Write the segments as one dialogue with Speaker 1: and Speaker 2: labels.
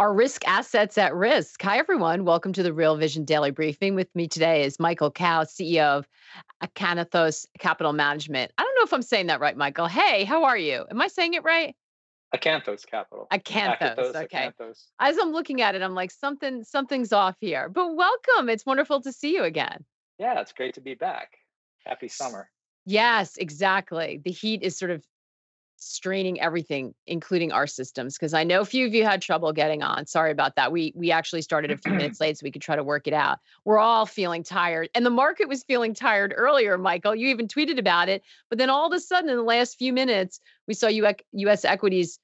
Speaker 1: Are risk assets at risk? Hi, everyone. Welcome to the Real Vision Daily Briefing. With me today is Michael Kao, CEO of Akanthos Capital Management. I don't know if I'm saying that right, Michael. Hey, how are you? Am I saying it right?
Speaker 2: Akanthos Capital.
Speaker 1: Akanthos. okay. Akanthos. As I'm looking at it, I'm like something something's off here. But welcome. It's wonderful to see you again.
Speaker 2: Yeah, it's great to be back. Happy summer.
Speaker 1: Yes, exactly. The heat is sort of straining everything including our systems because i know a few of you had trouble getting on sorry about that we we actually started a few minutes late so we could try to work it out we're all feeling tired and the market was feeling tired earlier michael you even tweeted about it but then all of a sudden in the last few minutes we saw us equities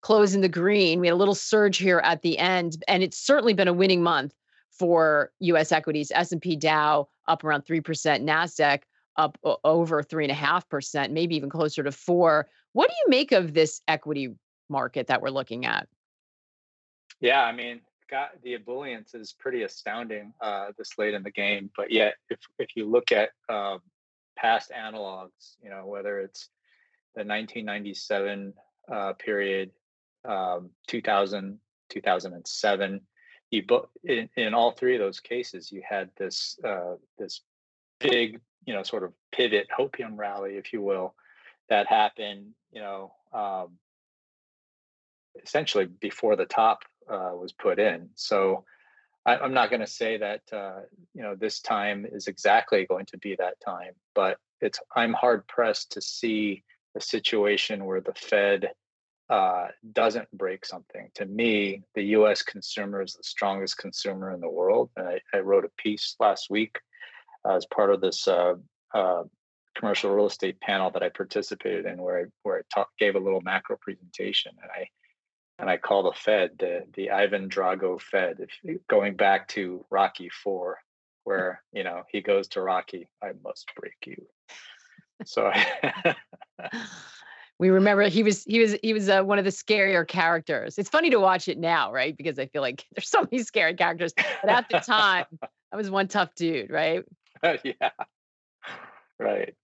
Speaker 1: close in the green we had a little surge here at the end and it's certainly been a winning month for us equities s&p dow up around 3% nasdaq up over three and a half percent, maybe even closer to four. What do you make of this equity market that we're looking at?
Speaker 2: Yeah, I mean, got the ebullience is pretty astounding uh, this late in the game. But yet, if if you look at um, past analogs, you know, whether it's the 1997 uh, period, um, 2000, 2007, you in, in all three of those cases, you had this uh, this big you know sort of pivot hopium rally if you will that happened you know um, essentially before the top uh, was put in so I, am not going to say that uh, you know this time is exactly going to be that time but it's i'm hard pressed to see a situation where the fed uh, doesn't break something. To me, the U.S. consumer is the strongest consumer in the world. And I, I wrote a piece last week as part of this uh, uh, commercial real estate panel that I participated in, where I where I talk, gave a little macro presentation, and I and I call the Fed the the Ivan Drago Fed, if, going back to Rocky Four, where you know he goes to Rocky, I must break you. So.
Speaker 1: we remember he was he was he was uh, one of the scarier characters. It's funny to watch it now, right? Because I feel like there's so many scary characters, but at the time, I was one tough dude, right?
Speaker 2: yeah. Right.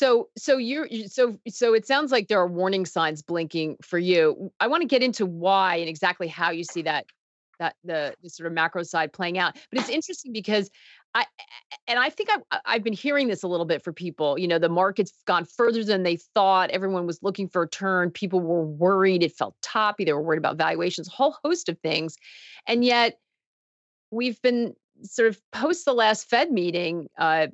Speaker 1: So so you're so so it sounds like there are warning signs blinking for you. I want to get into why and exactly how you see that that the, the sort of macro side playing out. But it's interesting because I and I think I've I've been hearing this a little bit for people. You know, the market's gone further than they thought. Everyone was looking for a turn. People were worried. It felt toppy. They were worried about valuations, a whole host of things. And yet we've been sort of post the last Fed meeting, uh,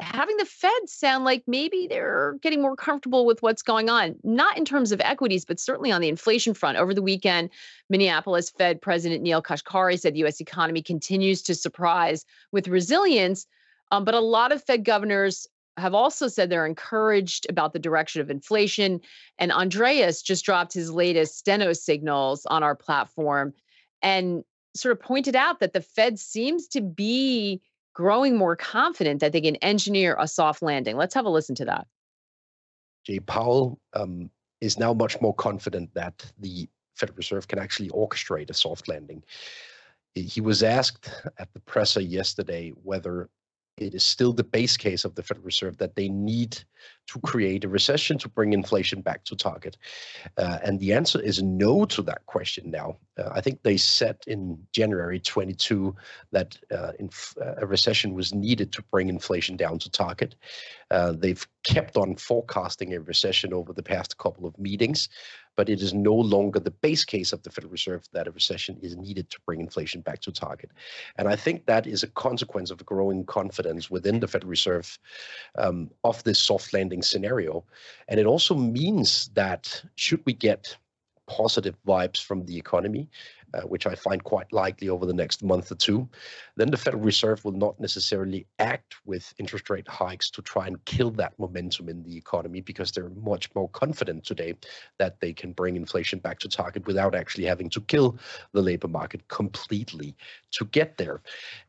Speaker 1: having the Fed sound like maybe they're getting more comfortable with what's going on, not in terms of equities, but certainly on the inflation front. Over the weekend, Minneapolis Fed President Neel Kashkari said the US economy continues to surprise with resilience. Um, but a lot of Fed governors have also said they're encouraged about the direction of inflation. And Andreas just dropped his latest steno signals on our platform. And sort of pointed out that the Fed seems to be growing more confident that they can engineer a soft landing. Let's have a listen to that.
Speaker 3: Jay Powell um, is now much more confident that the Federal Reserve can actually orchestrate a soft landing. He was asked at the presser yesterday whether it is still the base case of the Federal Reserve that they need to create a recession to bring inflation back to target? Uh, and the answer is no to that question now. Uh, I think they said in January 22 that uh, inf- uh, a recession was needed to bring inflation down to target. Uh, they've kept on forecasting a recession over the past couple of meetings, but it is no longer the base case of the Federal Reserve that a recession is needed to bring inflation back to target. And I think that is a consequence of growing confidence within the Federal Reserve um, of this soft landing scenario. And it also means that should we get positive vibes from the economy, uh, which I find quite likely over the next month or two, then the Federal Reserve will not necessarily act with interest rate hikes to try and kill that momentum in the economy because they're much more confident today that they can bring inflation back to target without actually having to kill the labor market completely to get there.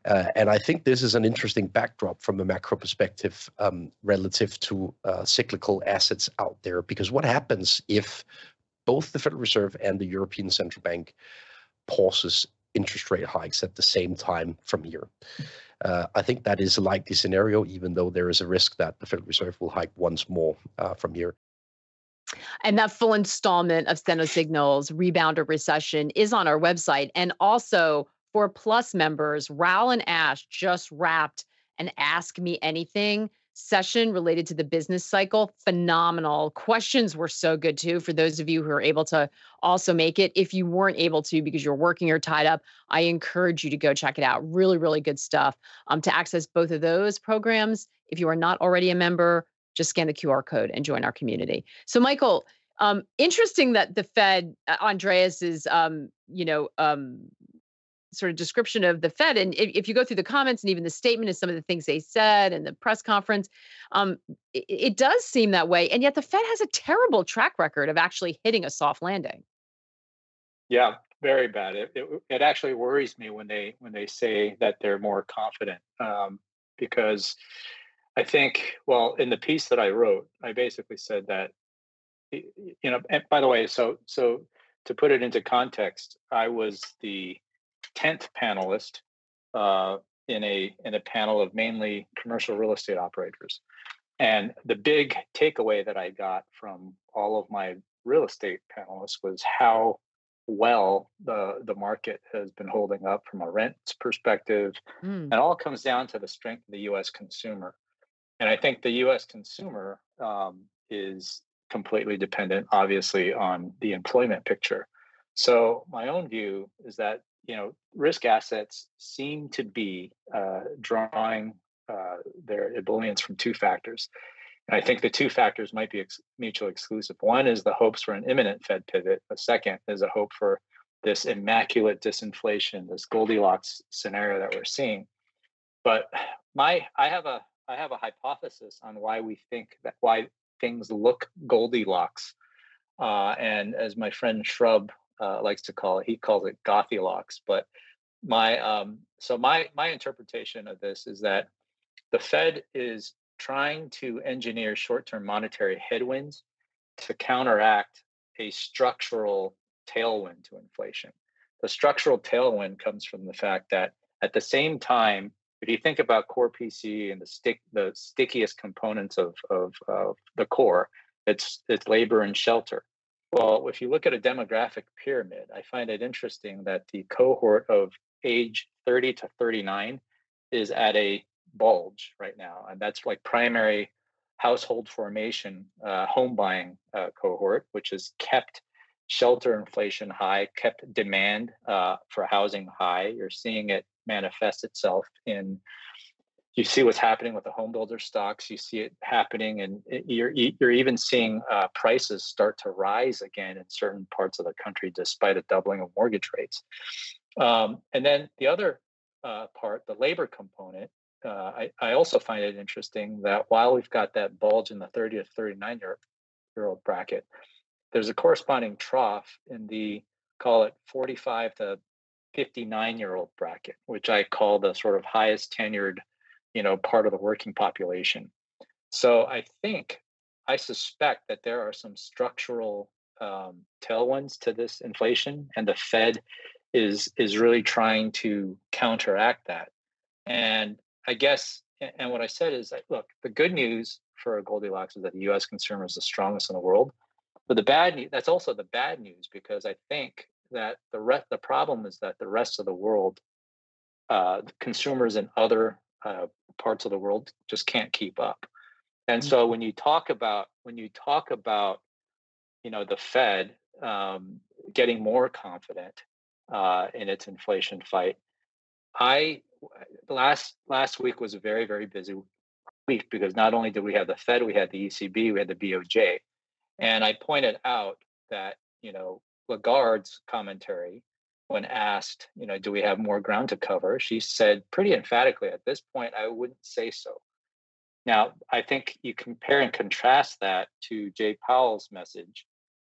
Speaker 3: Uh, and I think this is an interesting backdrop from a macro perspective um, relative to uh, cyclical assets out there because what happens if both the Federal Reserve and the European Central Bank pauses interest rate hikes at the same time from here. Uh, I think that is a likely scenario, even though there is a risk that the Federal Reserve will hike once more uh, from here.
Speaker 1: And that full installment of Steno Signals, Rebound or Recession, is on our website. And also for Plus members, Raoul and Ash just wrapped an Ask Me Anything session related to the business cycle. Phenomenal. Questions were so good too for those of you who are able to also make it. If you weren't able to because you're working or tied up i encourage you to go check it out. Really really good stuff. Um, to access both of those programs if you are not already a member just scan the qr code and join our community. So michael um, interesting that the fed uh, andreas is um, you know um, sort of description of the Fed. And if, if, you go through the comments and even the statement and some of the things they said and the press conference, um, it, it, does seem that way. And yet the Fed has a terrible track record of actually hitting a soft landing.
Speaker 2: Yeah, very bad. It, it, it actually worries me when they when they say that they're more confident um, because I think well in the piece that I wrote, I basically said that you know. And by the way, so so to put it into context, I was the tenth panelist uh, in a in a panel of mainly commercial real estate operators. And the big takeaway that I got from all of my real estate panelists was how well the the market has been holding up from a rent perspective. Mm. And all comes down to the strength of the U.S. consumer. And I think the U.S. consumer um, is completely dependent, obviously, on the employment picture. So my own view is that you know, risk assets seem to be uh, drawing uh, their ebullience from two factors. And I think the two factors might be ex- mutually exclusive. One is the hopes for an imminent Fed pivot. The second is a hope for this immaculate disinflation, this Goldilocks scenario that we're seeing. But my, I have a, I have a hypothesis on why we think that why things look Goldilocks. Uh, and as my friend Shrub uh, likes to call it. He calls it Gothilocks. But my um, so my my interpretation of this is that the Fed is trying to engineer short-term monetary headwinds to counteract a structural tailwind to inflation. The structural tailwind comes from the fact that at the same time, if you think about core PCE and the stick the stickiest components of, of, of the core, it's it's labor and shelter. Well, if you look at a demographic pyramid, I find it interesting that the cohort of age 30 to 39 is at a bulge right now. And that's like primary household formation, uh, home buying uh, cohort, which has kept shelter inflation high, kept demand uh, for housing high. You're seeing it manifest itself in you see what's happening with the home builder stocks. You see it happening, and you're you're even seeing uh, prices start to rise again in certain parts of the country, despite a doubling of mortgage rates. Um, and then the other uh, part, the labor component, uh, I, I also find it interesting that while we've got that bulge in the 30 to 39 year, year old bracket, there's a corresponding trough in the call it 45 to 59 year old bracket, which I call the sort of highest tenured you know part of the working population so i think i suspect that there are some structural um, tailwinds to this inflation and the fed is is really trying to counteract that and i guess and what I said is that look, the good news for Goldilocks is that the U.S. consumer is the strongest in the world. But the bad news, that's also the bad news because I think that the re- the problem is that the rest of the world, uh, consumers in other uh, parts of the world just can't keep up. And so when you talk about when you talk about you know the Fed um, getting more confident uh, in its inflation fight, I last last week was a very very busy week because not only did we have the Fed, we had the ECB, we had the BOJ, and I pointed out that you know Lagarde's commentary when asked, you know, do we have more ground to cover? She said pretty emphatically, at this point, I wouldn't say so. Now, I think you compare and contrast that to Jay Powell's message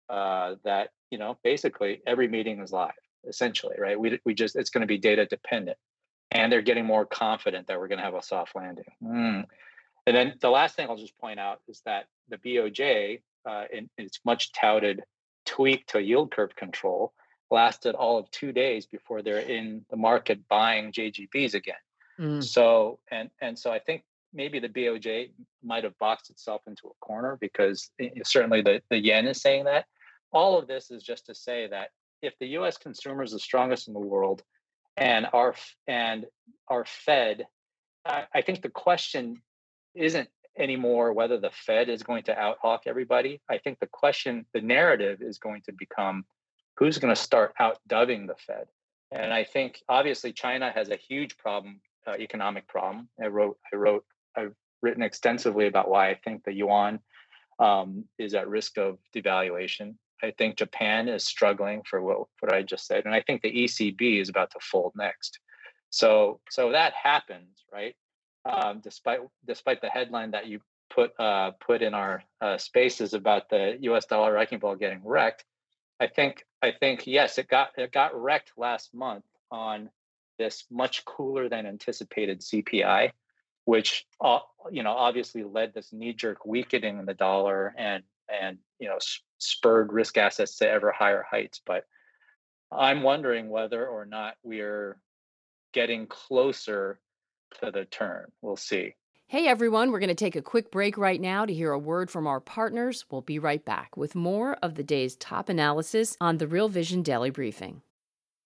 Speaker 2: uh, that, you know, basically every meeting is live, essentially, right? We, we just, it's going to be data dependent. And they're getting more confident that we're going to have a soft landing. Mm. And then the last thing I'll just point out is that the BOJ, uh, in, in its much touted tweak to yield curve control, lasted all of two days before they're in the market buying JGBs again. Mm. So and and so I think maybe the BOJ might have boxed itself into a corner because certainly the, the yen is saying that. All of this is just to say that if the U.S. consumer is the strongest in the world, and our and our Fed, I, I think the question isn't anymore whether the Fed is going to out hawk everybody. I think the question, the narrative is going to become who's going to start outdoving the Fed. And I think obviously China has a huge problem, uh, economic problem. I wrote, I wrote, I've written extensively about why I think the yuan um, is at risk of devaluation. I think Japan is struggling for what, what I just said, and I think the ECB is about to fold next. So, so that happens, right? Um, despite despite the headline that you put uh, put in our uh, spaces about the U.S. dollar wrecking ball getting wrecked, I think I think yes, it got it got wrecked last month on this much cooler than anticipated CPI, which uh, you know obviously led this knee jerk weakening in the dollar and and you know spurred risk assets to ever higher heights. But I'm wondering whether or not we're getting closer to the turn. We'll see.
Speaker 4: Hey everyone, we're going to take a quick break right now to hear a word from our partners. We'll be right back with more of the day's top analysis on the Real Vision Daily Briefing.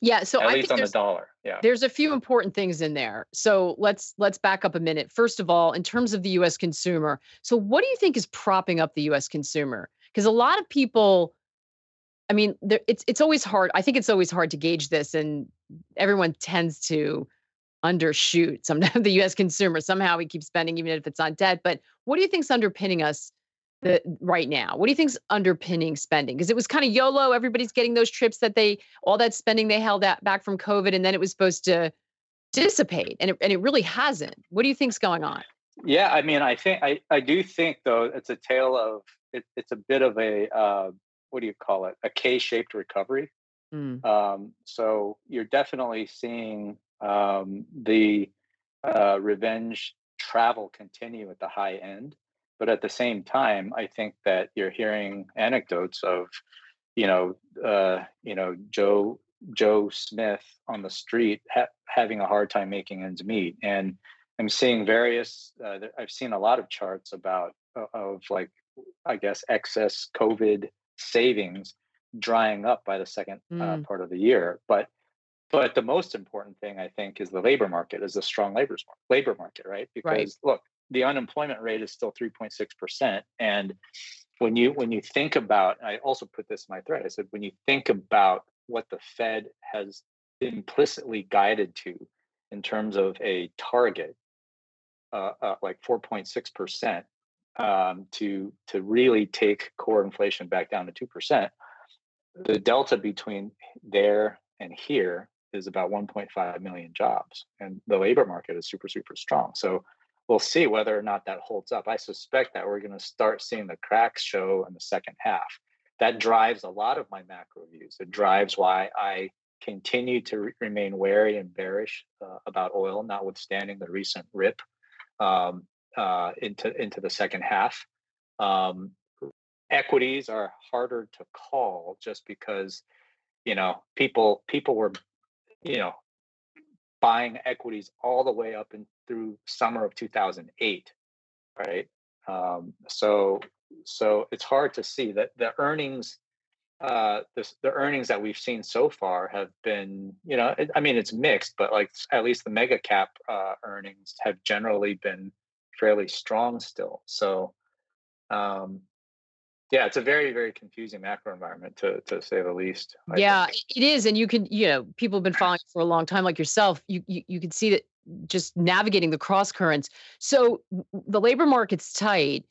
Speaker 1: Yeah, so
Speaker 2: at
Speaker 1: I
Speaker 2: least
Speaker 1: think
Speaker 2: on the dollar. Yeah,
Speaker 1: there's a few important things in there. So let's let's back up a minute. First of all, in terms of the U.S. consumer, so what do you think is propping up the U.S. consumer? Because a lot of people, I mean, there, it's it's always hard. I think it's always hard to gauge this, and everyone tends to undershoot sometimes the U.S. consumer. Somehow we keep spending, even if it's on debt. But what do you think's underpinning us the right now? What do you think's underpinning spending? Because it was kind of YOLO. Everybody's getting those trips that they all that spending they held that back from COVID, and then it was supposed to dissipate, and it, and it really hasn't. What do you think's going on?
Speaker 2: Yeah, I mean, I think I I do think though it's a tale of it, it's a bit of a uh, what do you call it? A K-shaped recovery. Mm. Um, so you're definitely seeing um, the uh, revenge travel continue at the high end but at the same time i think that you're hearing anecdotes of you know uh, you know joe joe smith on the street ha- having a hard time making ends meet and i'm seeing various uh, i've seen a lot of charts about uh, of like i guess excess covid savings drying up by the second uh, mm. part of the year but but the most important thing i think is the labor market is a strong labor labor market right because right. look the unemployment rate is still 3.6% and when you when you think about i also put this in my thread i said when you think about what the fed has implicitly guided to in terms of a target uh, uh, like 4.6% um, to to really take core inflation back down to 2% the delta between there and here is about 1.5 million jobs, and the labor market is super super strong. So we'll see whether or not that holds up. I suspect that we're going to start seeing the cracks show in the second half. That drives a lot of my macro views. It drives why I continue to re- remain wary and bearish uh, about oil, notwithstanding the recent rip um, uh, into into the second half. Um, equities are harder to call just because you know people people were you know buying equities all the way up and through summer of 2008 right? Um, so so it's hard to see that the earnings uh the, the earnings that we've seen so far have been you know i mean it's mixed but like at least the mega cap uh, earnings have generally been fairly strong still. So um yeah it's a very very confusing macro environment to to say the least
Speaker 1: I yeah think. it is and you can you know people have been following for a long time like yourself you you, you can see that just navigating the cross currents so the labor market's tight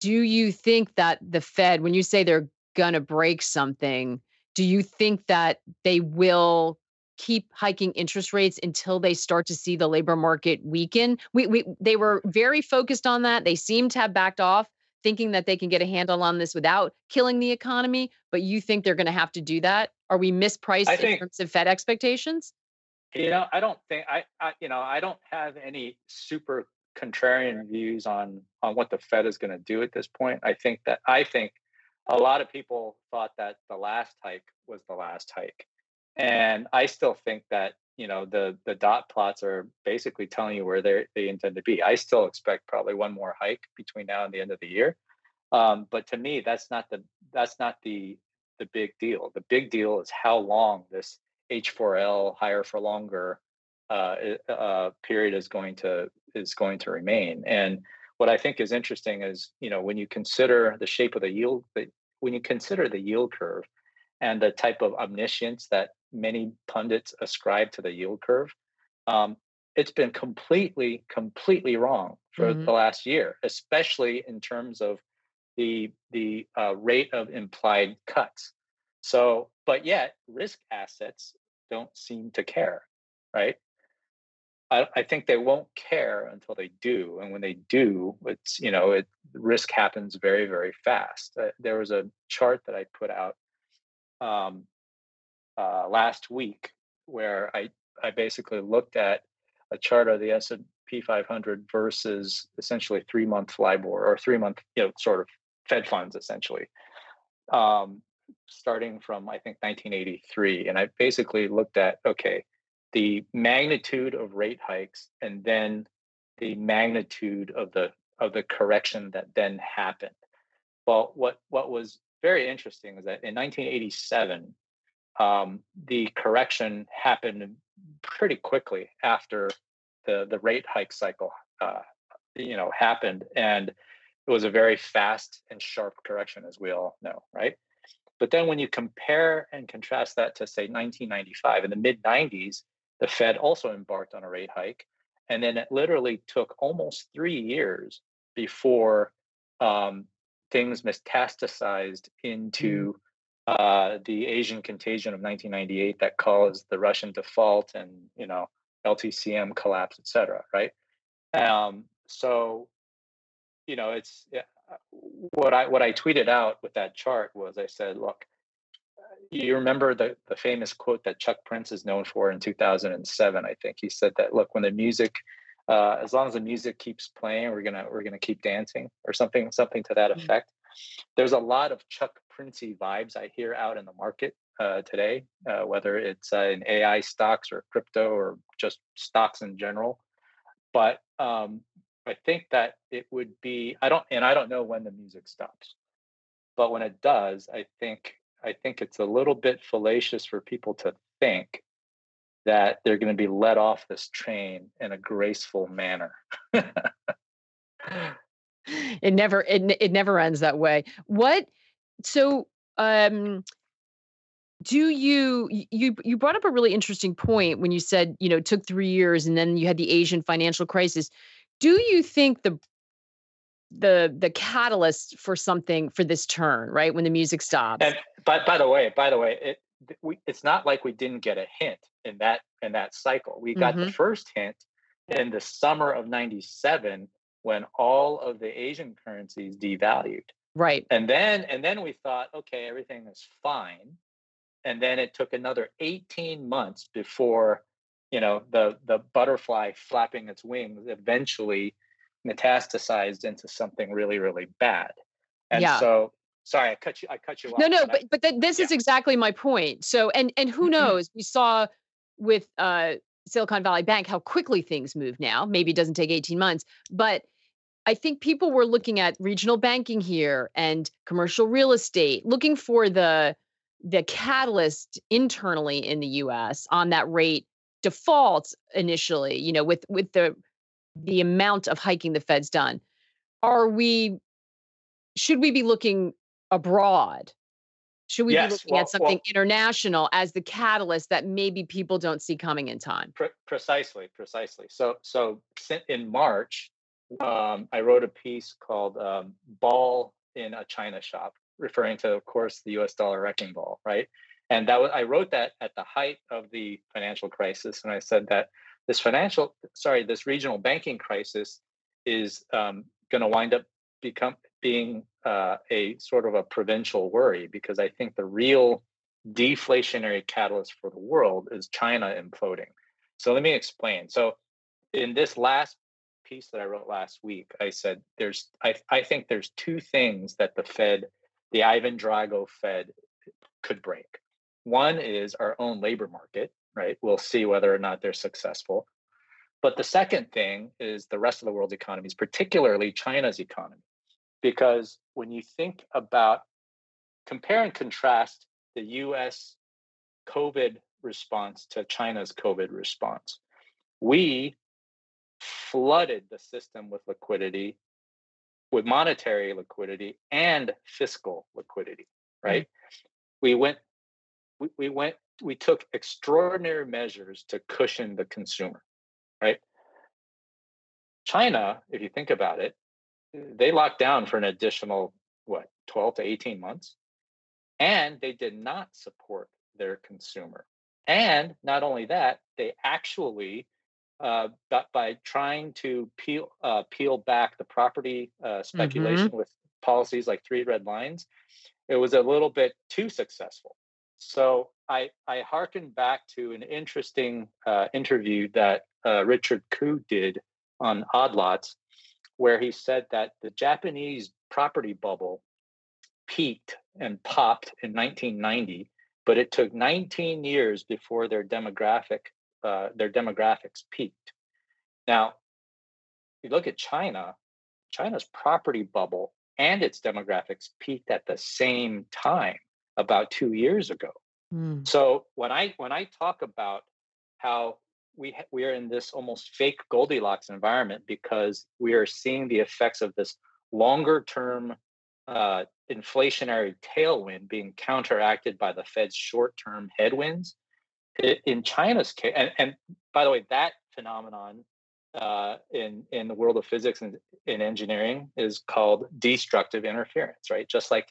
Speaker 1: do you think that the fed when you say they're going to break something, do you think that they will keep hiking interest rates until they start to see the labor market weaken? We, we they were very focused on that. They seem to have backed off thinking that they can get a handle on this without killing the economy, but you think they're going to have to do that? Are we mispriced I in terms of Fed expectations?
Speaker 2: You know, I don't think I, I you know, I don't have any super contrarian views on on what the Fed is going to do at this point. I think that I think a lot of people thought that the last hike was the last hike. And I still think that, you know, the the dot plots are basically telling you where they they intend to be. I still expect probably one more hike between now and the end of the year. Um, but to me, that's not the that's not the the big deal. The big deal is how long this H4L higher for longer uh, uh, period is going to is going to remain. And what I think is interesting is, you know, when you consider the shape of the yield, when you consider the yield curve and the type of omniscience that many pundits ascribe to the yield curve, um, it's been completely, completely wrong for mm-hmm. the last year, especially in terms of the the uh, rate of implied cuts. So, but yet risk assets don't seem to care, right? I, I, think they won't care until they do, and when they do, it's you know it risk happens very very fast. Uh, there was a chart that I put out um, uh, last week where I I basically looked at a chart of the S and P 500 versus essentially three month LIBOR or three month you know sort of Fed funds essentially. Um, starting from I think 1983, and I basically looked at okay the magnitude of rate hikes and then the magnitude of the of the correction that then happened. Well, what what was very interesting is that in 1987, um, the correction happened pretty quickly after the the rate hike cycle, uh, you know, happened, and it was a very fast and sharp correction, as we all know, right? But then when you compare and contrast that to say 1995 in the mid 90s, the Fed also embarked on a rate hike. And then it literally took almost three years before um, things metastasized into mm. Uh, the Asian contagion of 1998 that caused the Russian default and you know LTCM collapse, et cetera. Right. Um, so, you know, it's what I what I tweeted out with that chart was I said, look, you remember the, the famous quote that Chuck Prince is known for in 2007, I think. He said that, look, when the music, uh, as long as the music keeps playing, we're gonna we're gonna keep dancing or something something to that mm-hmm. effect. There's a lot of Chuck Princey vibes I hear out in the market uh, today, uh, whether it's uh, in AI stocks or crypto or just stocks in general. But um, I think that it would be I don't and I don't know when the music stops, but when it does, I think I think it's a little bit fallacious for people to think that they're going to be let off this train in a graceful manner.
Speaker 1: it never it, it never ends that way. What so um do you you you brought up a really interesting point when you said, you know, it took 3 years and then you had the Asian financial crisis. Do you think the the the catalyst for something for this turn, right? When the music stops.
Speaker 2: And by by the way, by the way, it we, it's not like we didn't get a hint in that in that cycle. We got
Speaker 1: Mhm.
Speaker 2: the first hint in the summer of 97 when all of the Asian currencies devalued.
Speaker 1: Right.
Speaker 2: And then and then we thought, okay, everything is fine. And then it took another 18 months before, you know, the the butterfly flapping its wings eventually metastasized into something really, really bad. And
Speaker 1: Yeah.
Speaker 2: so sorry, I cut you I cut you off.
Speaker 1: No, no, but but th- this is exactly my point. So and and who knows? We saw with uh Silicon Valley Bank how quickly things move now. Maybe it doesn't take 18 months, but I think people were looking at regional banking here and commercial real estate, looking for the the catalyst internally in the US on that rate default initially, you know, with with the the amount of hiking the Fed's done. Are we should we be looking abroad? Should we
Speaker 2: Yes,
Speaker 1: be looking
Speaker 2: well-
Speaker 1: at something
Speaker 2: well-
Speaker 1: international as the catalyst that maybe people don't see coming in time?
Speaker 2: Pre- precisely, precisely. So, so in March, um, I wrote a piece called um, "Ball in a China Shop," referring to, of course, the U.S. dollar wrecking ball, right? And that was, I wrote that at the height of the financial crisis, and I said that this financial, sorry, this regional banking crisis is um, going to wind up become being uh, a sort of a provincial worry because I think the real deflationary catalyst for the world is China imploding. So let me explain. So in this last piece that I wrote last week, I said there's I, I think there's two things that the Fed, the Ivan Drago Fed could break. One is our own labor market, right? We'll see whether or not they're successful. But the second thing is the rest of the world's economies, particularly China's economy. Because when you think about compare and contrast the US COVID response to China's COVID response, we flooded the system with liquidity, with monetary liquidity and fiscal liquidity, right? Mm-hmm. We went, we, we went, we took extraordinary measures to cushion the consumer, right? China, if you think about it, they locked down for an additional what 12 to 18 months and they did not support their consumer and not only that they actually uh, by, by trying to peel uh, peel back the property uh, speculation with policies like three red lines it was a little bit too successful. So i i hearken back to an interesting uh, interview that uh, richard koo did on odd lots where he said that the Japanese property bubble peaked and popped in 1990, but it took 19 years before their demographic uh, their demographics peaked. Now, if you look at China, China's property bubble and its demographics peaked at the same time about two years ago.
Speaker 1: Mm.
Speaker 2: So when I when I talk about how we ha- we are in this almost fake Goldilocks environment because we are seeing the effects of this longer term uh, inflationary tailwind being counteracted by the Fed's short term headwinds. In China's case, and, and by the way, that phenomenon uh, in in the world of physics and in engineering is called destructive interference, right? Just like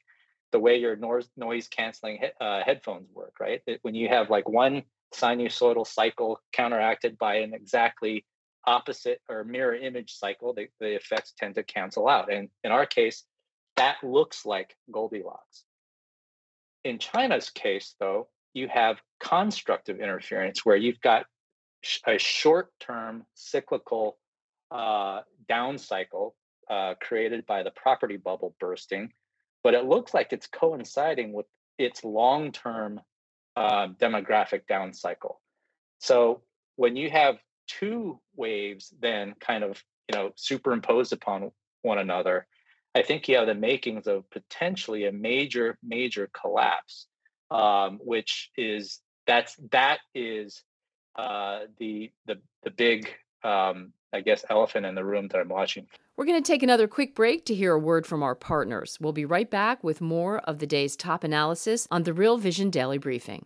Speaker 2: the way your noise noise canceling he- uh, headphones work, right? It- when you have like one sinusoidal cycle counteracted by an exactly opposite or mirror image cycle, the, the effects tend to cancel out. And in our case, that looks like Goldilocks. In China's case, though, you have constructive interference where you've got sh- a short term cyclical uh, down cycle uh, created by the property bubble bursting, but it looks like it's coinciding with its long term uh, demographic down cycle. So when you have two waves then kind of you know superimposed upon one another, I think you have the makings of potentially a major major collapse, um, which is that's that is uh, the the the big um, I guess elephant in the room that I'm watching.
Speaker 4: We're going to take another quick break to hear a word from our partners. We'll be right back with more of the day's top analysis on the Real Vision Daily Briefing.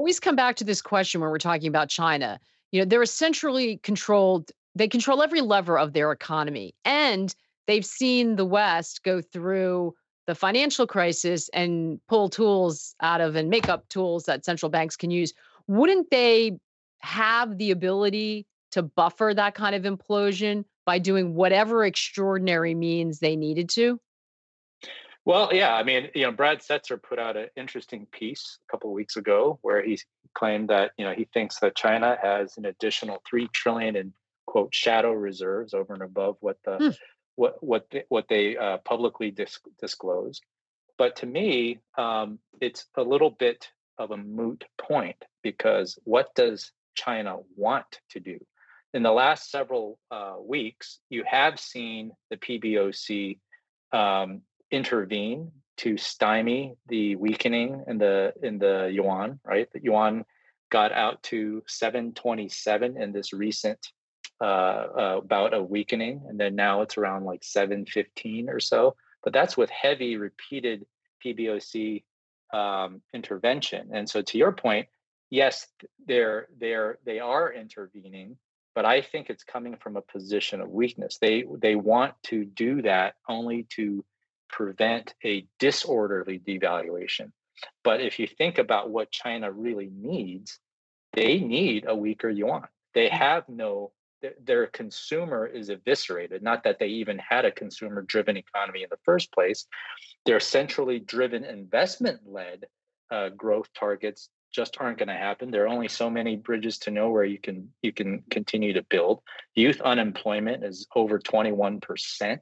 Speaker 1: always come back to this question when we're talking about China. You know, they're essentially controlled, they control every lever of their economy. And they've seen the West go through the financial crisis and pull tools out of and make up tools that central banks can use, wouldn't they have the ability to buffer that kind of implosion by doing whatever extraordinary means they needed to?
Speaker 2: Well, yeah, I mean, you know, Brad Setser put out an interesting piece a couple of weeks ago where he claimed that you know he thinks that China has an additional three trillion in quote shadow reserves over and above what the hmm. What what they, what they uh, publicly disc- disclose. But to me, um, it's a little bit of a moot point because what does China want to do? In the last several uh, weeks, you have seen the PBOC um, intervene to stymie the weakening in the in the yuan. Right, the yuan got out to 727 in this recent uh, uh, bout of weakening, and then now it's around like 715 or so. But that's with heavy repeated PBOC um, intervention. And so, to your point, yes, they're they're they are intervening, but I think it's coming from a position of weakness. They they want to do that only to prevent a disorderly devaluation. But if you think about what China really needs, they need a weaker yuan. They have no their consumer is eviscerated. Not that they even had a consumer driven economy in the first place. Their centrally driven investment led uh, growth targets just aren't going to happen. There are only so many bridges to know where you can you can continue to build. Youth unemployment is over 21%.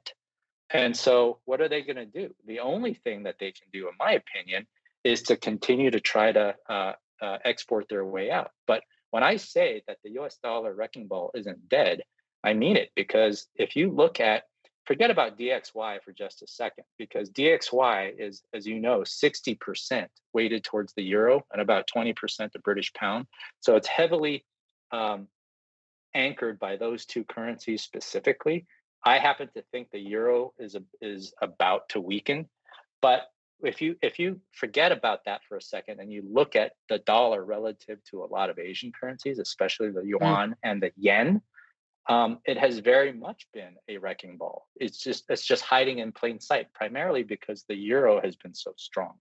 Speaker 2: And so what are they going to do? The only thing that they can do, in my opinion, is to continue to try to uh, uh, export their way out. But when I say that the US dollar wrecking ball isn't dead, I mean it because if you look at, forget about DXY for just a second, because DXY is, as you know, 60% weighted towards the euro and about 20% the British pound. So it's heavily um, anchored by those two currencies specifically. I happen to think the euro is a, is about to weaken, but if you if you forget about that for a second and you look at the dollar relative to a lot of Asian currencies, especially the mm. yuan mm. and the yen, um, it has very much been a wrecking ball. It's just it's just hiding in plain sight, primarily because the euro has been so strong.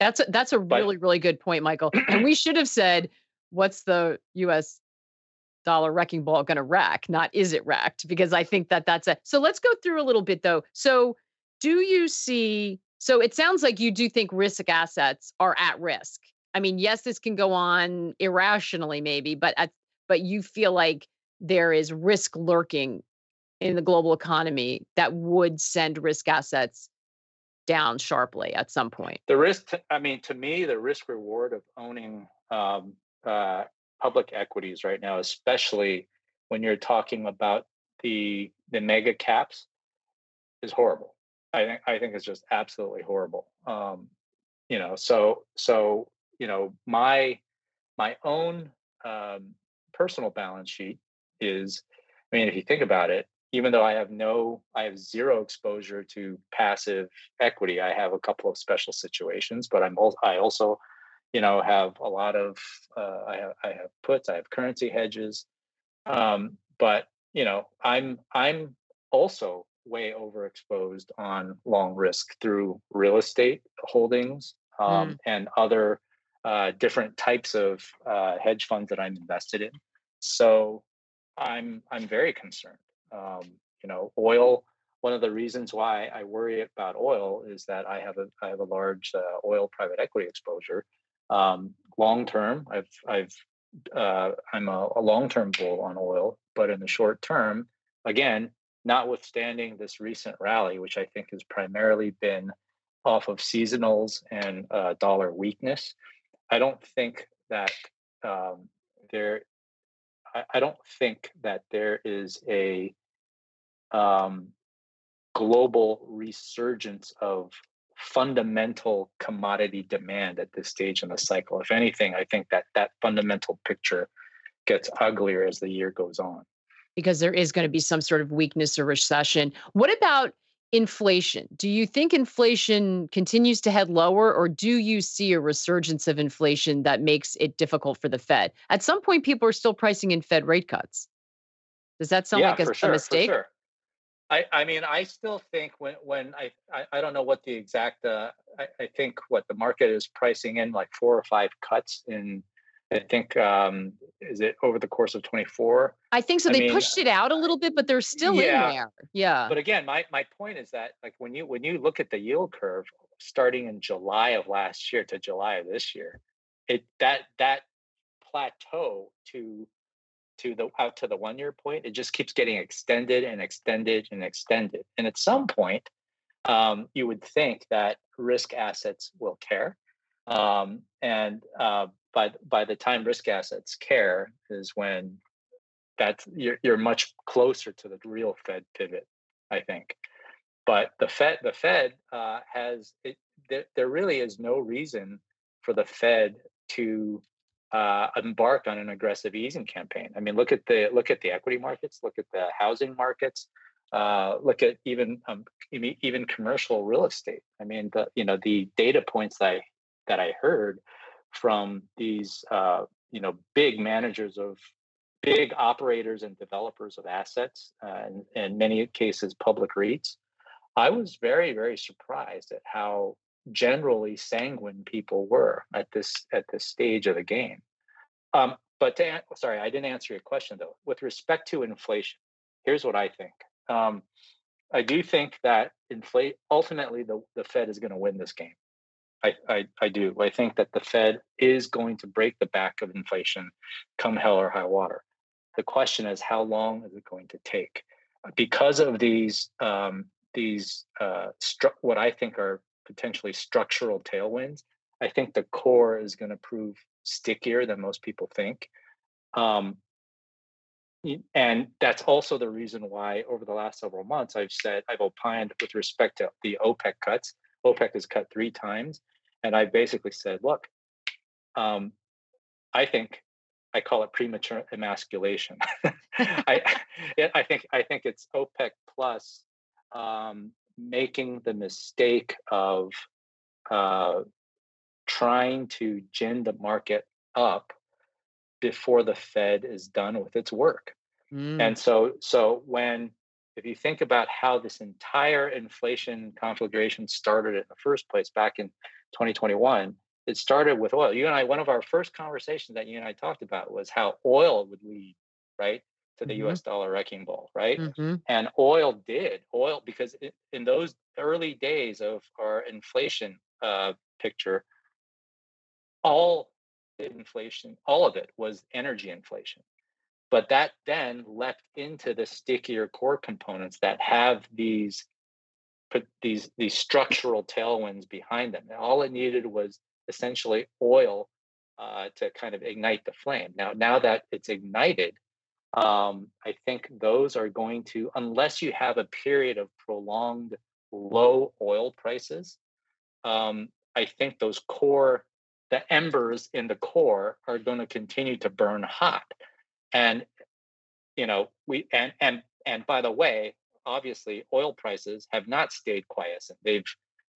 Speaker 1: That's a, that's a but, really really good point, Michael. and we should have said, "What's the U.S. dollar wrecking ball going to wreck?" Not is it wrecked? Because I think that that's a. So let's go through a little bit though. So do you see so it sounds like you do think risk assets are at risk. I mean, yes, this can go on irrationally, maybe, but at, but you feel like there is risk lurking in the global economy that would send risk assets down sharply at some point.
Speaker 2: The risk, I mean, to me, the risk reward of owning um, uh, public equities right now, especially when you're talking about the the mega caps, is horrible. I think I think it's just absolutely horrible. Um, you know, so so you know my my own um, personal balance sheet is. I mean, if you think about it, even though I have no, I have zero exposure to passive equity. I have a couple of special situations, but I'm also, I also, you know, have a lot of, uh, I have, I have puts, I have currency hedges, um, but you know, I'm, I'm also way overexposed on long risk through real estate holdings um, mm. and other uh, different types of uh, hedge funds that I'm invested in. So I'm I'm very concerned. Um, you know, oil. One of the reasons why I worry about oil is that I have a I have a large uh, oil private equity exposure. Um, long term, I've I've uh, I'm a, a long term bull on oil, but in the short term, again, notwithstanding this recent rally, which I think has primarily been off of seasonals and uh, dollar weakness, I don't think that um, there. I, I, don't think that there is a um, global resurgence of fundamental commodity demand at this stage in the cycle. If anything, I think that that fundamental picture gets uglier as the year goes on
Speaker 1: because there is going to be some sort of weakness or recession. What about inflation? Do you think inflation continues to head lower, or do you see a resurgence of inflation that makes it difficult for the Fed? At some point, people are still pricing in Fed rate cuts. Does that sound
Speaker 2: yeah,
Speaker 1: like a,
Speaker 2: sure,
Speaker 1: a mistake?
Speaker 2: Sure. I, I mean, I still think when when I I, I don't know what the exact uh, I, I think what the market is pricing in like four or five cuts in I think um is it over the course of 24
Speaker 1: I think so.
Speaker 2: I
Speaker 1: they
Speaker 2: mean,
Speaker 1: pushed it out a little bit, but they're still
Speaker 2: yeah.
Speaker 1: in there. Yeah.
Speaker 2: but again my my point is that like when you when you look at the yield curve starting in July of last year to July of this year it that that plateau to to the out to the one year point it just keeps getting extended and extended and extended and at some point um, you would think that risk assets will care um, and uh, by by the time risk assets care is when that's you're, you're much closer to the real fed pivot i think but the fed the fed uh, has it, there, there really is no reason for the fed to uh, embark on an aggressive easing campaign. I mean, look at the look at the equity markets, look at the housing markets, uh, look at even um, even commercial real estate. I mean, the you know the data points I that I heard from these uh, you know big managers of big operators and developers of assets, uh, and in many cases public REITs. I was very very surprised at how generally sanguine people were at this at this stage of the game. Um, but to, sorry, I didn't answer your question though. With respect to inflation, here's what I think. Um, I do think that inflate ultimately the, the Fed is going to win this game. I, I, do. I think that the Fed is going to break the back of inflation come hell or high water. The question is how long is it going to take? Because of these um, these uh, stru- what I think are potentially structural tailwinds, I think the core is going to prove stickier than most people think. Um, and that's also the reason why over the last several months I've said I've opined with respect to the OPEC cuts. OPEC has cut three times, and I basically said, look, um, I think I call it premature emasculation. I I think I think it's OPEC plus um, making the mistake of uh, trying to gin the market up before the Fed is done with its work. Mm. And so, so when if you think about how this entire inflation conflagration started in the first place back in 2021, it started with oil. You and I, one of our first conversations that you and I talked about was how oil would lead, right? to the mm-hmm. US dollar wrecking ball, right? Mm-hmm. And oil did. Oil, because in those early days of our inflation uh, picture, all inflation, all of it was energy inflation. But that then leapt into the stickier core components that have these these these structural tailwinds behind them. And all it needed was essentially oil uh, to kind of ignite the flame. Now, now that it's ignited, um, I think those are going to, unless you have a period of prolonged low oil prices, um, I think those core, the embers in the core are going to continue to burn hot. And, you know, we, and, and, and by the way, obviously oil prices have not stayed quiescent. They've,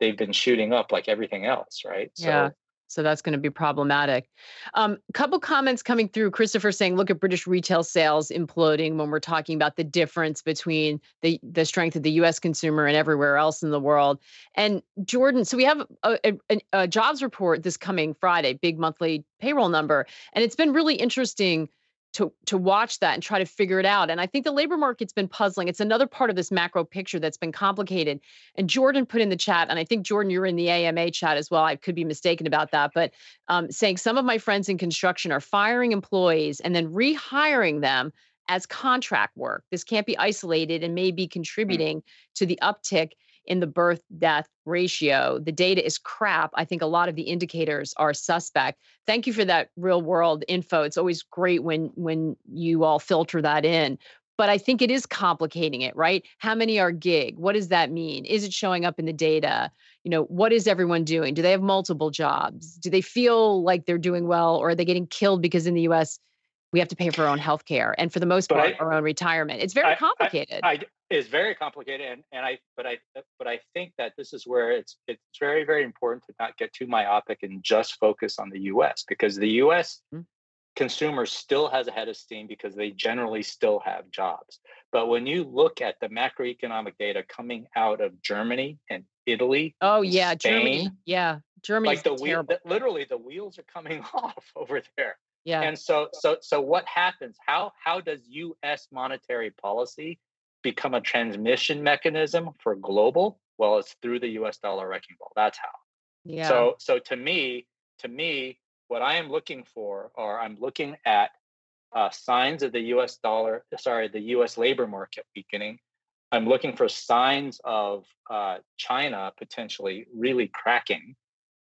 Speaker 2: they've been shooting up like everything else, right?
Speaker 1: Yeah. So so that's going to be problematic. A um, couple comments coming through. Christopher saying, "Look at British retail sales imploding when we're talking about the difference between the the strength of the U.S. consumer and everywhere else in the world." And Jordan, so we have a, a, a jobs report this coming Friday, big monthly payroll number, and it's been really interesting to to watch that and try to figure it out. And I think the labor market's been puzzling. It's another part of this macro picture that's been complicated. And Jordan put in the chat, and I think Jordan, you're in the AMA chat as well. I could be mistaken about that, but um, saying some of my friends in construction are firing employees and then rehiring them as contract work. This can't be isolated and may be hmm. contributing to the uptick in the birth death ratio. The data is crap. I think a lot of the indicators are suspect. Thank you for that real world info. It's always great when when you all filter that in. But I think it is complicating it, right? How many are gig? What does that mean? Is it showing up in the data? You know, what is everyone doing? Do they have multiple jobs? Do they feel like they're doing well or are they getting killed because in the US we have to pay for our own health care and for the most part I, our own retirement it's very complicated
Speaker 2: I, I, it's very complicated and, and i but i but i think that this is where it's it's very very important to not get too myopic and just focus on the us because the us mm-hmm. consumer still has a head of steam because they generally still have jobs. But when you look at the macroeconomic data coming out of Germany and Italy,
Speaker 1: oh yeah,
Speaker 2: Spain,
Speaker 1: Germany, yeah, Germany,
Speaker 2: like the wheel, literally the wheels are coming off over there.
Speaker 1: Yeah.
Speaker 2: And so, so, so what happens? How how does U.S. monetary policy become a transmission mechanism for global? Well, it's through the U.S. dollar wrecking ball. That's how.
Speaker 1: Yeah.
Speaker 2: So, so to me, to me, what I am looking for, or I'm looking at uh, signs of the U.S. dollar, sorry, the U.S. labor market weakening. I'm looking for signs of uh, China potentially really cracking,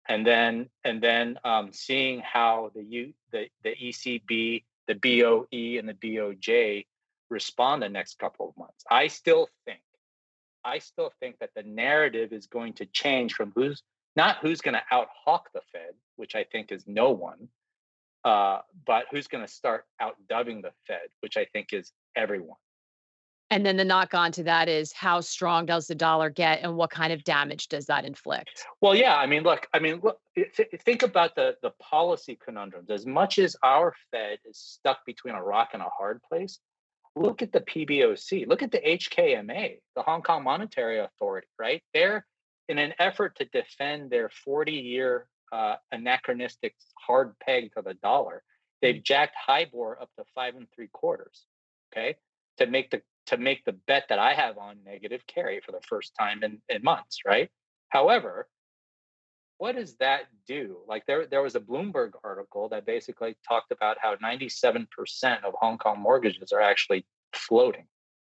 Speaker 2: and then and then um, seeing how the U, the the ECB, the BOE, and the BOJ respond the next couple of months. I still think, I still think that the narrative is going to change from who's not who's going to out hawk the Fed, which I think is no one, uh, but who's going to start out doving the Fed, which I think is everyone.
Speaker 1: And then the knock on to that is how strong does the dollar get and what kind of damage does that inflict?
Speaker 2: Well, yeah, I mean, look, I mean, look, th- think about the the policy conundrums. As much as our Fed is stuck between a rock and a hard place, look at the PBOC, look at the HKMA, the Hong Kong Monetary Authority, right? They're in an effort to defend their 40 year uh, anachronistic hard peg to the dollar, they've mm. jacked HIBOR up to five and three quarters. Okay, to make the to make the bet that I have on negative carry for the first time in, in months, right? However, what does that do? Like there, there was a Bloomberg article that basically talked about how 97% of Hong Kong mortgages are actually floating.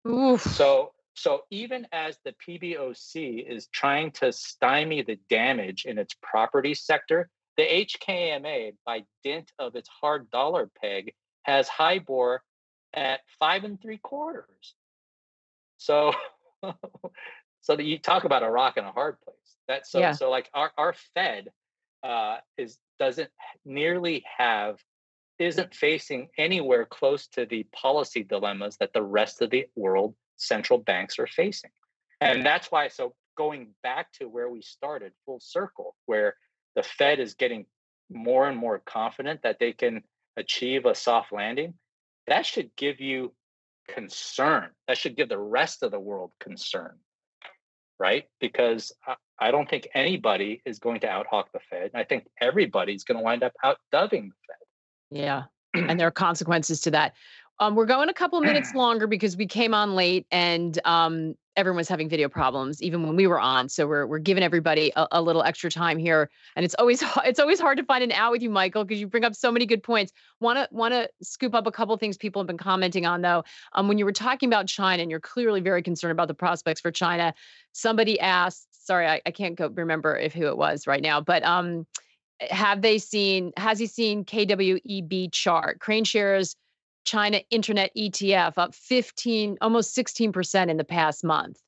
Speaker 1: Oof.
Speaker 2: So so even as the PBOC is trying to stymie the damage in its property sector, the HKMA, by dint of its hard dollar peg, has HIBOR at five and three quarters. So, so that you talk about a rock and a hard place. That's so. Yeah. So like our our Fed uh, is doesn't nearly have isn't facing anywhere close to the policy dilemmas that the rest of the world central banks are facing. And that's why, so going back to where we started, full circle, where the Fed is getting more and more confident that they can achieve a soft landing, that should give you concern. That should give the rest of the world concern, right? Because I don't think anybody is going to outhawk the Fed. I think everybody's going to wind up outdoving the Fed.
Speaker 1: Yeah. and there are consequences to that. Um, we're going a couple minutes longer because we came on late and um, everyone was having video problems even when we were on. So we're we're giving everybody a, a little extra time here, and it's always it's always hard to find an out with you, Michael, because you bring up so many good points. Want to want to scoop up a couple things people have been commenting on though. Um, when you were talking about China, and you're clearly very concerned about the prospects for China. Somebody asked, sorry, I, I can't go remember if who it was right now, but um, have they seen? Has he seen KWEB chart? KraneShares China Internet ETF up 15, almost 16% in the past month.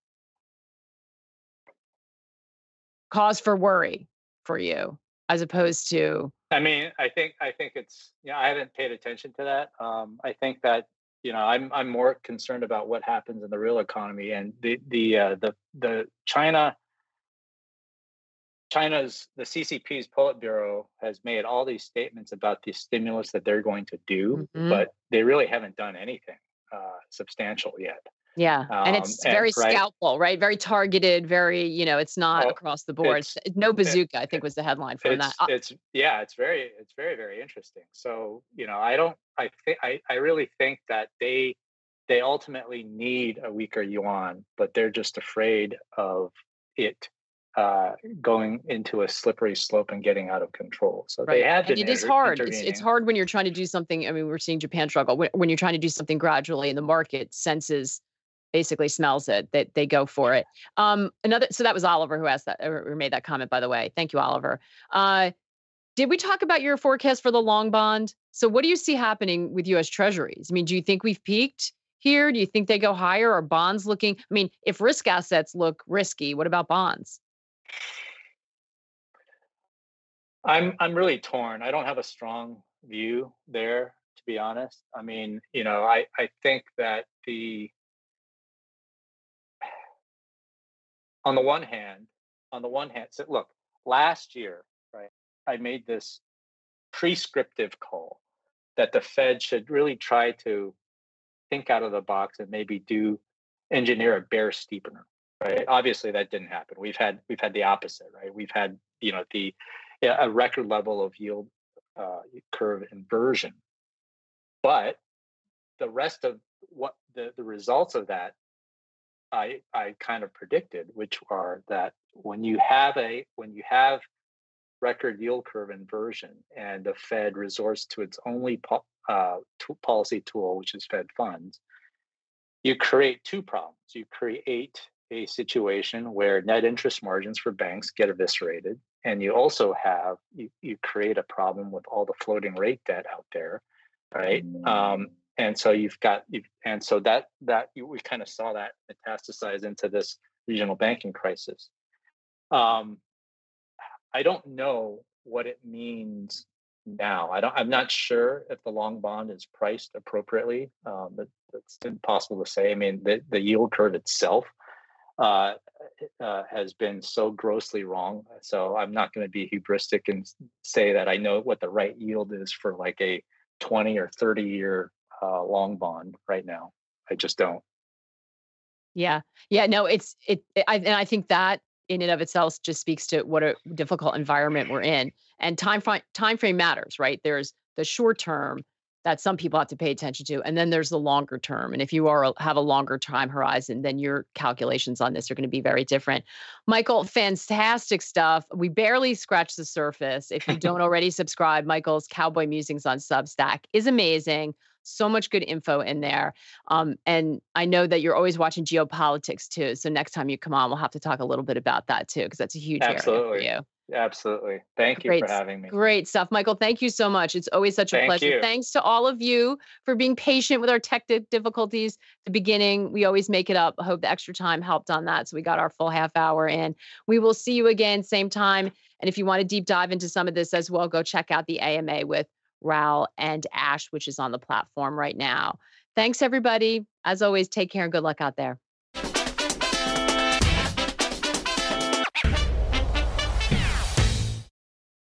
Speaker 1: Cause for worry for you as opposed to
Speaker 2: I mean, I think I think it's you know, I haven't paid attention to that. Um, I think that you know I'm I'm more concerned about what happens in the real economy and the the uh, the the China China's the CCP's Politburo has made all these statements about the stimulus that they're going to do, mm-hmm. but they really haven't done anything uh, substantial yet.
Speaker 1: Yeah, um, and it's very and, right, scalpel, right? Very targeted. Very, you know, it's not well, across the board. No bazooka, it, I think, was the headline from
Speaker 2: it's,
Speaker 1: that.
Speaker 2: Uh it's yeah, it's very, it's very, very interesting. So, you know, I don't, I think, I, I really think that they, they ultimately need a weaker yuan, but they're just afraid of it uh, going into a slippery slope and getting out of control. So right. they have
Speaker 1: and it is hard. It's, it's hard when you're trying to do something. I mean, we're seeing Japan struggle when, when you're trying to do something gradually and the market senses basically smells it that they go for it. Um, another so that was Oliver who asked that or made that comment by the way. Thank you, Oliver. Uh, did we talk about your forecast for the long bond? So what do you see happening with US Treasuries? I mean, do you think we've peaked? Here, do you think they go higher? Are bonds looking? I mean, if risk assets look risky, what about bonds?
Speaker 2: I'm I'm really torn. I don't have a strong view there, to be honest. I mean, you know, I I think that the on the one hand, on the one hand, so look, last year, right, I made this prescriptive call that the Fed should really try to think out of the box and maybe do engineer a bear steepener. Right. Obviously, that didn't happen. We've had we've had the opposite. Right. We've had you know the a record level of yield uh, curve inversion, but the rest of what the, the results of that I I kind of predicted, which are that when you have a when you have record yield curve inversion and the Fed resorts to its only po- uh, t- policy tool, which is Fed funds, you create two problems. You create a situation where net interest margins for banks get eviscerated, and you also have you, you create a problem with all the floating rate debt out there, right? Mm-hmm. Um, and so you've got you've, and so that that you, we kind of saw that metastasize into this regional banking crisis. Um, I don't know what it means now. I don't. I'm not sure if the long bond is priced appropriately. Um, but it's impossible to say. I mean, the, the yield curve itself uh, uh, has been so grossly wrong. So I'm not going to be hubristic and say that I know what the right yield is for like a 20 or 30 year uh, long bond right now. I just don't.
Speaker 1: Yeah, yeah, no, it's it. I, and I think that in and of itself just speaks to what a difficult environment we're in. And time frame time frame matters, right? There's the short term that some people have to pay attention to, and then there's the longer term. And if you are have a longer time horizon, then your calculations on this are going to be very different. Michael, fantastic stuff. We barely scratched the surface. If you don't already subscribe, Michael's Kaoboy Musings on Substack is amazing so much good info in there. Um, and I know that you're always watching geopolitics too. So next time you come on, we'll have to talk a little bit about that too, because that's a huge
Speaker 2: Absolutely.
Speaker 1: area for
Speaker 2: you. Absolutely. Thank you
Speaker 1: great,
Speaker 2: for having me.
Speaker 1: Great stuff. Michael, thank you so much. It's always such a
Speaker 2: thank
Speaker 1: pleasure.
Speaker 2: You.
Speaker 1: Thanks to all of you for being patient with our tech difficulties the beginning. We always make it up. I hope the extra time helped on that. So we got our full half hour in. We will see you again, same time. And if you want to deep dive into some of this as well, go check out the AMA with Raoul, and Ash, which is on the platform right now. Thanks, everybody. As always, take care and good luck out there.